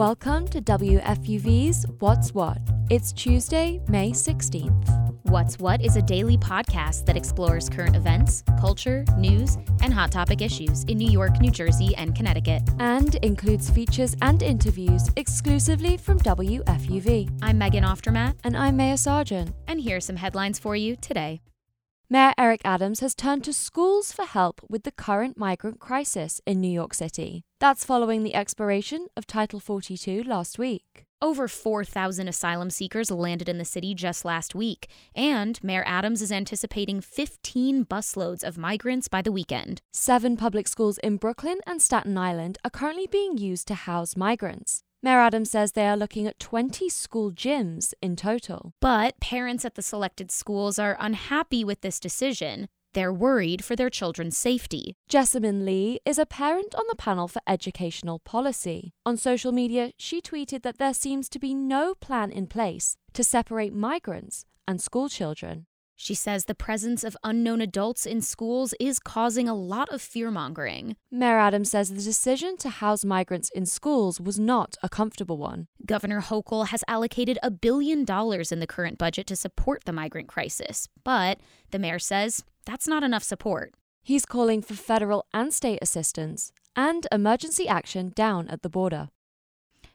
Welcome to WFUV's What's What. It's Tuesday, May 16th. What's What is a daily podcast that explores current events, culture, news, and hot topic issues in New York, New Jersey, and Connecticut. And includes features and interviews exclusively from WFUV. I'm Megan Oftermatt. And I'm Maya Sargent. And here are some headlines for you today. Mayor Eric Adams has turned to schools for help with the current migrant crisis in New York City. That's following the expiration of Title 42 last week. Over 4,000 asylum seekers landed in the city just last week, and Mayor Adams is anticipating 15 busloads of migrants by the weekend. Seven public schools in Brooklyn and Staten Island are currently being used to house migrants. Mayor Adams says they are looking at 20 school gyms in total. But parents at the selected schools are unhappy with this decision. They're worried for their children's safety. Jessamine Lee is a parent on the panel for educational policy. On social media, she tweeted that there seems to be no plan in place to separate migrants and school children. She says the presence of unknown adults in schools is causing a lot of fear mongering. Mayor Adams says the decision to house migrants in schools was not a comfortable one. Governor Hochul has allocated a billion dollars in the current budget to support the migrant crisis, but the mayor says that's not enough support. He's calling for federal and state assistance and emergency action down at the border.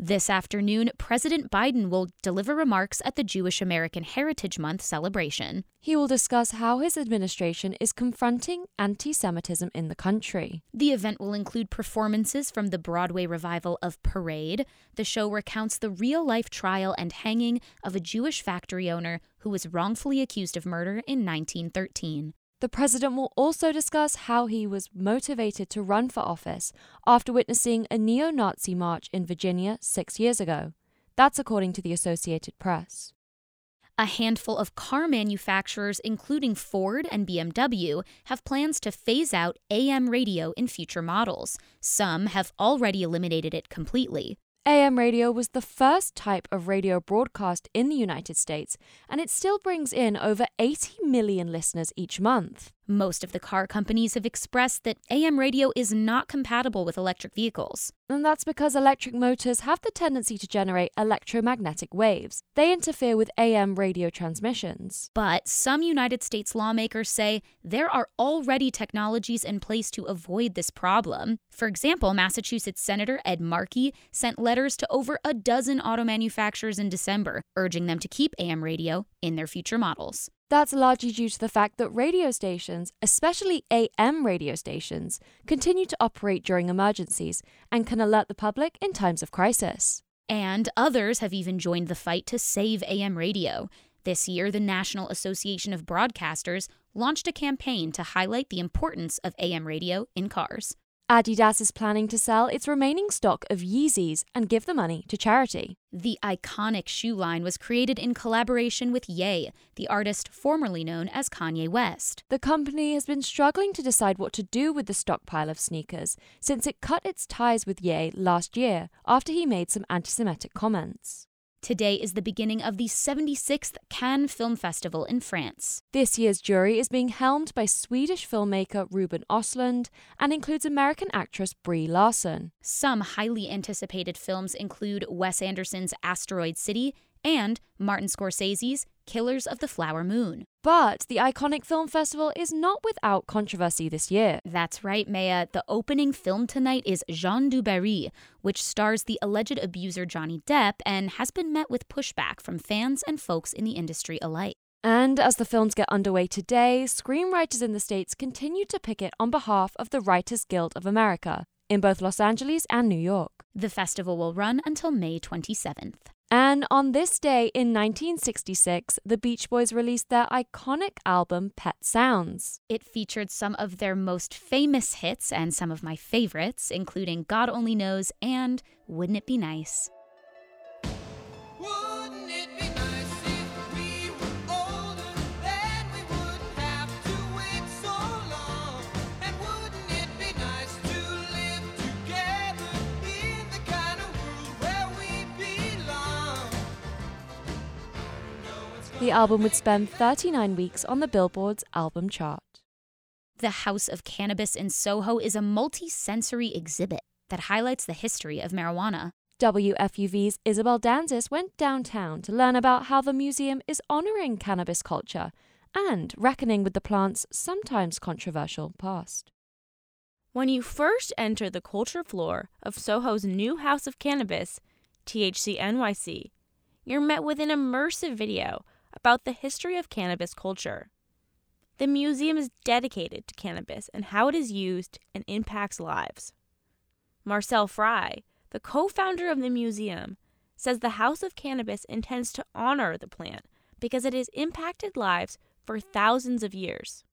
This afternoon, President Biden will deliver remarks at the Jewish American Heritage Month celebration. He will discuss how his administration is confronting anti Semitism in the country. The event will include performances from the Broadway revival of Parade. The show recounts the real life trial and hanging of a Jewish factory owner who was wrongfully accused of murder in 1913. The president will also discuss how he was motivated to run for office after witnessing a neo Nazi march in Virginia six years ago. That's according to the Associated Press. A handful of car manufacturers, including Ford and BMW, have plans to phase out AM radio in future models. Some have already eliminated it completely. AM radio was the first type of radio broadcast in the United States, and it still brings in over 80 million listeners each month. Most of the car companies have expressed that AM radio is not compatible with electric vehicles. And that's because electric motors have the tendency to generate electromagnetic waves. They interfere with AM radio transmissions. But some United States lawmakers say there are already technologies in place to avoid this problem. For example, Massachusetts Senator Ed Markey sent letters to over a dozen auto manufacturers in December, urging them to keep AM radio in their future models. That's largely due to the fact that radio stations, especially AM radio stations, continue to operate during emergencies and can alert the public in times of crisis. And others have even joined the fight to save AM radio. This year, the National Association of Broadcasters launched a campaign to highlight the importance of AM radio in cars. Adidas is planning to sell its remaining stock of Yeezys and give the money to charity. The iconic shoe line was created in collaboration with Ye, the artist formerly known as Kanye West. The company has been struggling to decide what to do with the stockpile of sneakers since it cut its ties with Ye last year after he made some anti Semitic comments. Today is the beginning of the 76th Cannes Film Festival in France. This year's jury is being helmed by Swedish filmmaker Ruben Östlund and includes American actress Brie Larson. Some highly anticipated films include Wes Anderson's Asteroid City and Martin Scorsese's Killers of the Flower Moon. But the iconic film festival is not without controversy this year. That's right, Maya. The opening film tonight is Jeanne du Barry, which stars the alleged abuser Johnny Depp and has been met with pushback from fans and folks in the industry alike. And as the films get underway today, screenwriters in the States continue to picket on behalf of the Writers Guild of America in both Los Angeles and New York. The festival will run until May 27th. And on this day in 1966, the Beach Boys released their iconic album Pet Sounds. It featured some of their most famous hits and some of my favorites, including God Only Knows and Wouldn't It Be Nice? The album would spend 39 weeks on the Billboard's album chart. The House of Cannabis in Soho is a multi sensory exhibit that highlights the history of marijuana. WFUV's Isabel Danzis went downtown to learn about how the museum is honoring cannabis culture and reckoning with the plant's sometimes controversial past. When you first enter the culture floor of Soho's new House of Cannabis, THC NYC, you're met with an immersive video about the history of cannabis culture. The museum is dedicated to cannabis and how it is used and impacts lives. Marcel Frey, the co founder of the museum, says the House of Cannabis intends to honor the plant because it has impacted lives for thousands of years.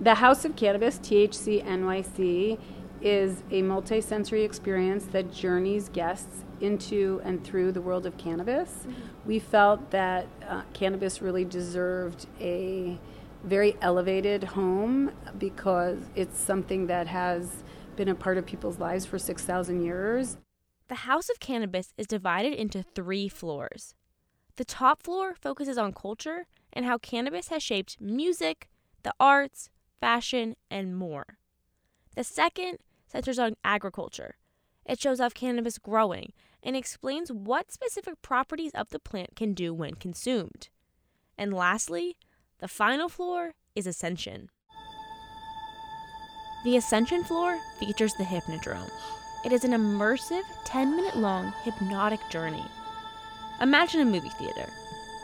The House of Cannabis, THC NYC, is a multi-sensory experience that journeys guests into and through the world of cannabis. Mm-hmm. We felt that uh, cannabis really deserved a very elevated home because it's something that has been a part of people's lives for 6,000 years. The House of Cannabis is divided into three floors. The top floor focuses on culture and how cannabis has shaped music, the arts, fashion, and more. The second centers on agriculture. It shows off cannabis growing and explains what specific properties of the plant can do when consumed. And lastly, the final floor is Ascension. The Ascension floor features the Hypnodrome. It is an immersive 10 minute long hypnotic journey. Imagine a movie theater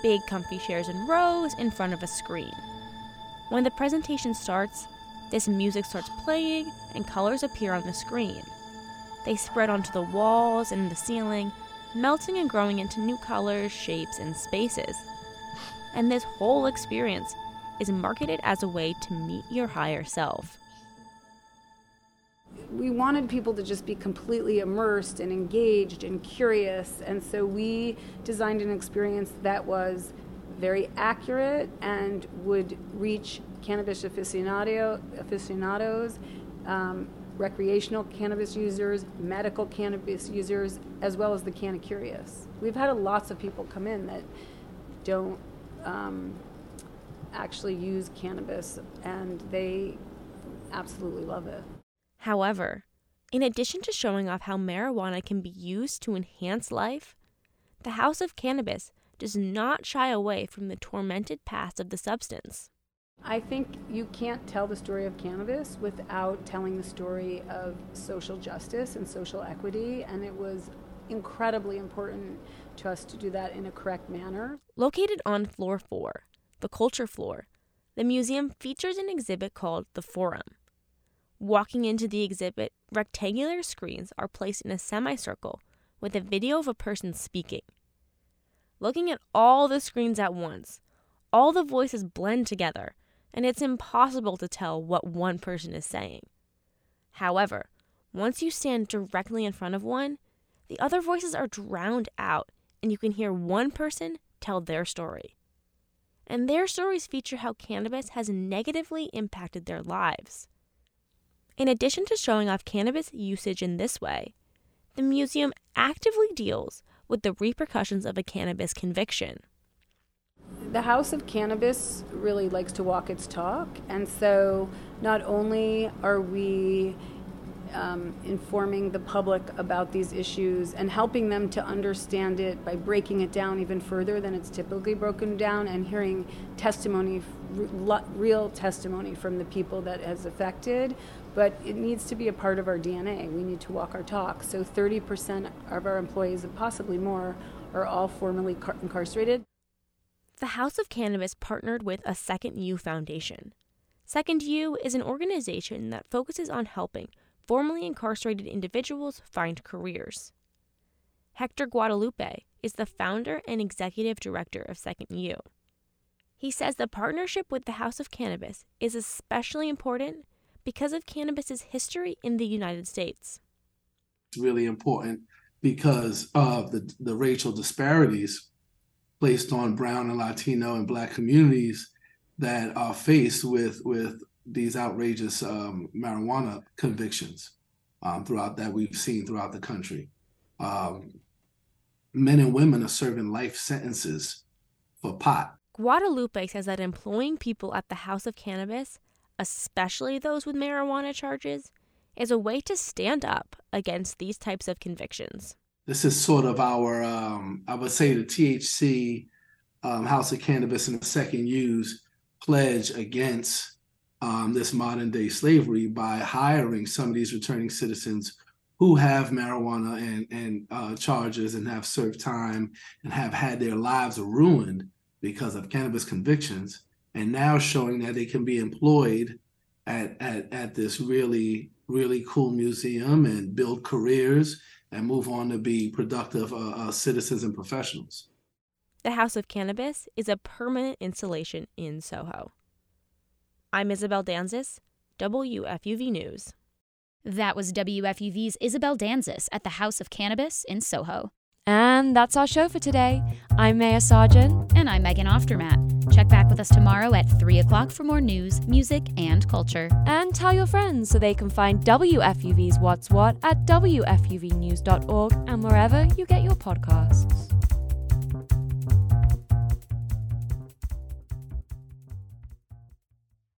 big, comfy chairs in rows in front of a screen. When the presentation starts, this music starts playing and colors appear on the screen. They spread onto the walls and the ceiling, melting and growing into new colors, shapes, and spaces. And this whole experience is marketed as a way to meet your higher self we wanted people to just be completely immersed and engaged and curious. And so we designed an experience that was very accurate and would reach cannabis aficionado, aficionados, um, recreational cannabis users, medical cannabis users, as well as the canna curious. We've had lots of people come in that don't um, actually use cannabis and they absolutely love it. However, in addition to showing off how marijuana can be used to enhance life, the House of Cannabis does not shy away from the tormented past of the substance. I think you can't tell the story of cannabis without telling the story of social justice and social equity, and it was incredibly important to us to do that in a correct manner. Located on floor four, the culture floor, the museum features an exhibit called The Forum. Walking into the exhibit, rectangular screens are placed in a semicircle with a video of a person speaking. Looking at all the screens at once, all the voices blend together, and it's impossible to tell what one person is saying. However, once you stand directly in front of one, the other voices are drowned out, and you can hear one person tell their story. And their stories feature how cannabis has negatively impacted their lives. In addition to showing off cannabis usage in this way, the museum actively deals with the repercussions of a cannabis conviction. The House of Cannabis really likes to walk its talk, and so not only are we um, informing the public about these issues and helping them to understand it by breaking it down even further than it's typically broken down and hearing testimony, real testimony from the people that has affected. But it needs to be a part of our DNA. We need to walk our talk. So 30% of our employees, and possibly more, are all formerly car- incarcerated. The House of Cannabis partnered with a Second U Foundation. Second U is an organization that focuses on helping formerly incarcerated individuals find careers. Hector Guadalupe is the founder and executive director of Second U. He says the partnership with the House of Cannabis is especially important because of cannabis's history in the United States. It's really important because of the, the racial disparities placed on brown and Latino and black communities that are faced with with these outrageous um, marijuana convictions um, throughout that we've seen throughout the country. Um, men and women are serving life sentences for pot. Guadalupe says that employing people at the House of Cannabis, especially those with marijuana charges, is a way to stand up against these types of convictions. This is sort of our, um, I would say, the THC um, House of Cannabis and the Second U's pledge against um, this modern day slavery by hiring some of these returning citizens who have marijuana and, and uh, charges and have served time and have had their lives ruined because of cannabis convictions, and now showing that they can be employed at, at, at this really, really cool museum and build careers and move on to be productive uh, uh, citizens and professionals. The House of Cannabis is a permanent installation in Soho. I'm Isabel Danzis, WFUV News. That was WFUV's Isabel Danzis at the House of Cannabis in Soho. And that's our show for today. I'm Maya Sargent. And I'm Megan Oftermatt. Check back with us tomorrow at 3 o'clock for more news, music, and culture. And tell your friends so they can find WFUV's What's What at WFUVnews.org and wherever you get your podcasts.